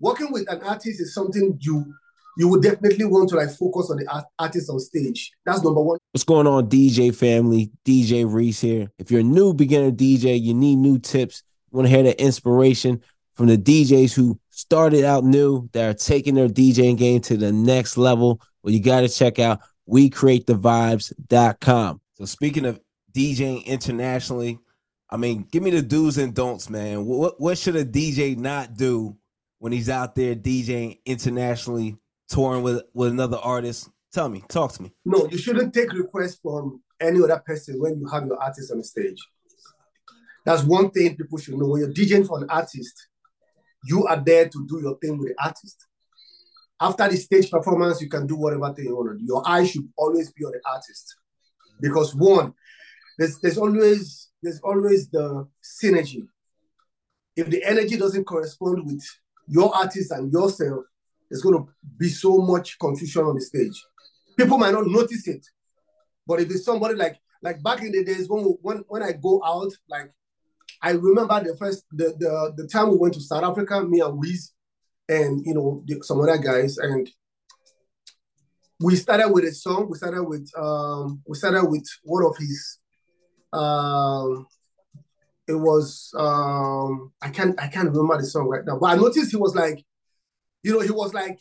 Working with an artist is something you you would definitely want to like focus on the art- artist on stage. That's number one. What's going on, DJ family? DJ Reese here. If you're a new beginner DJ, you need new tips. You want to hear the inspiration from the DJs who started out new that are taking their DJing game to the next level. Well, you got to check out WeCreateTheVibes.com. So speaking of DJing internationally, I mean, give me the do's and don'ts, man. What what should a DJ not do when he's out there DJing internationally, touring with with another artist? Tell me, talk to me. No, you shouldn't take requests from any other person when you have your artist on the stage. That's one thing people should know. When you're DJing for an artist, you are there to do your thing with the artist. After the stage performance, you can do whatever thing you want. Your eye should always be on the artist. Because one, there's there's always there's always the synergy. If the energy doesn't correspond with your artist and yourself, there's going to be so much confusion on the stage. People might not notice it, but if it's somebody like like back in the days when when when I go out, like I remember the first the the, the time we went to South Africa, me and Wiz, and you know the, some other guys, and we started with a song. We started with um we started with one of his um it was um I can't I can't remember the song right now, but I noticed he was like, you know, he was like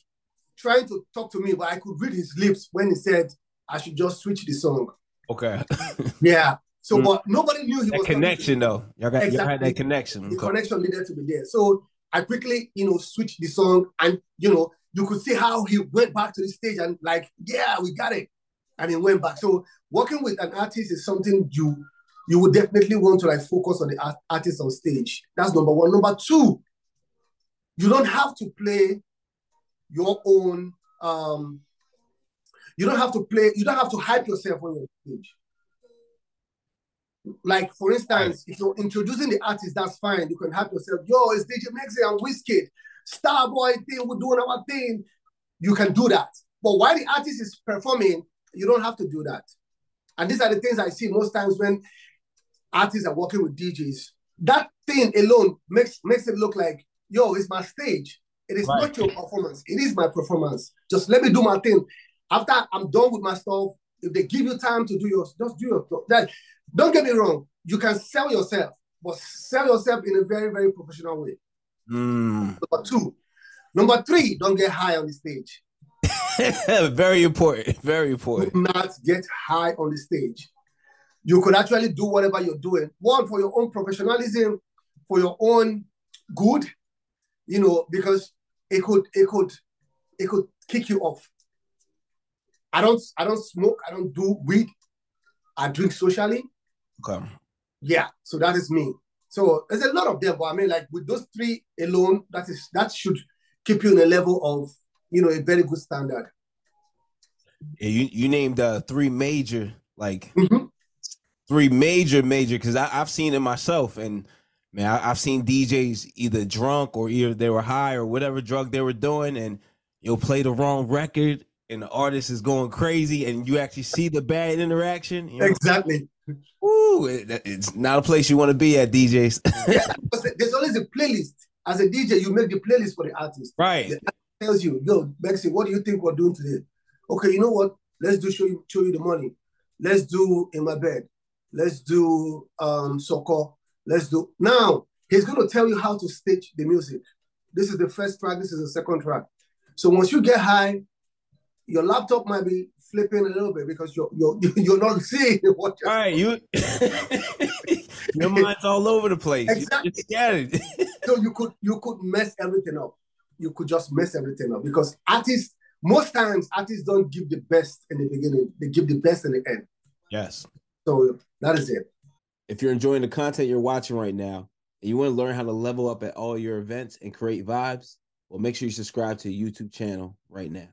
trying to talk to me, but I could read his lips when he said I should just switch the song. Okay. Yeah. So, Mm. but nobody knew he that was connection though. Y'all got y'all had Exactly. that connection. The Okay. connection needed to be there. So I quickly, you know, switched the song, and you know, you could see how he went back to the stage and like, yeah, we got it, and he went back. So working with an artist is something you you would definitely want to like focus on the art- artist on stage. That's number one. Number two, you don't have to play your own. um You don't have to play. You don't have to hype yourself on your stage. Like for instance, if you're introducing the artist, that's fine. You can hype yourself. Yo, it's DJ Mexi and Wizkid, Starboy thing. We're doing our thing. You can do that. But while the artist is performing, you don't have to do that. And these are the things I see most times when artists are working with DJs. That thing alone makes makes it look like, yo, it's my stage. It is Right. not your performance. It is my performance. Just let me do my thing. After I'm done with my stuff, if they give you time to do your, just do your stuff. That don't get me wrong. You can sell yourself, but sell yourself in a very, very professional way. Mm. Number two. Number three, don't get high on the stage. very important. Very important. Do not get high on the stage. You could actually do whatever you're doing. One, for your own professionalism, for your own good, you know, because it could, it could, it could kick you off. I don't, I don't smoke, I don't do weed. I drink socially. Okay. Yeah, so that is me. So there's a lot of them, but I mean, like with those three alone, that is that should keep you in a level of you know a very good standard. Yeah, you you named uh three major like Mhm. Three major major because I've seen it myself and man I, I've seen DJs either drunk or either they were high or whatever drug they were doing and you'll play the wrong record and the artist is going crazy and you actually see the bad interaction. You know, Exactly. Ooh, it, it's not a place you want to be at, DJs. Because There's always a playlist. As a DJ, you make the playlist for the artist. right. The artist tells you, yo, Bexy, what do you think we're doing today? Okay, you know what? Let's do show you show you the money. Let's do in my bed. Let's do um Soco. Let's do now. He's gonna tell you how to stitch the music. This is the first track, this is the second track. So once you get high, your laptop might be flipping a little bit because you're you're you're not seeing what you're All right, you your mind's all over the place. Exactly. Scattered. so you could you could mess everything up. You could just mess everything up because artists most times artists don't give the best in the beginning. They give the best in the end. yes. So that is it. If you're enjoying the content you're watching right now and you want to learn how to level up at all your events and create vibes, Well, make sure you subscribe to the YouTube channel right now.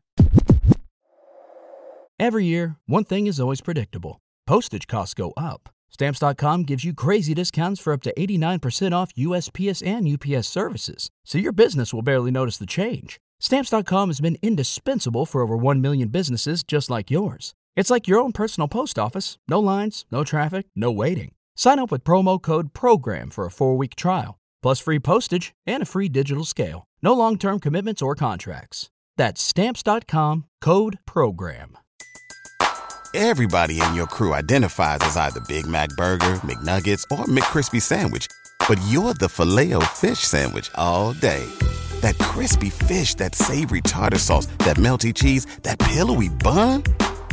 Every year, one thing is always predictable postage costs go up. Stamps.com gives you crazy discounts for up to 89% off USPS and UPS services, so your business will barely notice the change. Stamps.com has been indispensable for over 1 million businesses just like yours. It's like your own personal post office no lines, no traffic, no waiting. Sign up with promo code PROGRAM for a four week trial, plus free postage and a free digital scale. No long term commitments or contracts. That's Stamps.com code PROGRAM. Everybody in your crew identifies as either Big Mac Burger, McNuggets, or McCrispy Sandwich, but you're the filet fish Sandwich all day. That crispy fish, that savory tartar sauce, that melty cheese, that pillowy bun.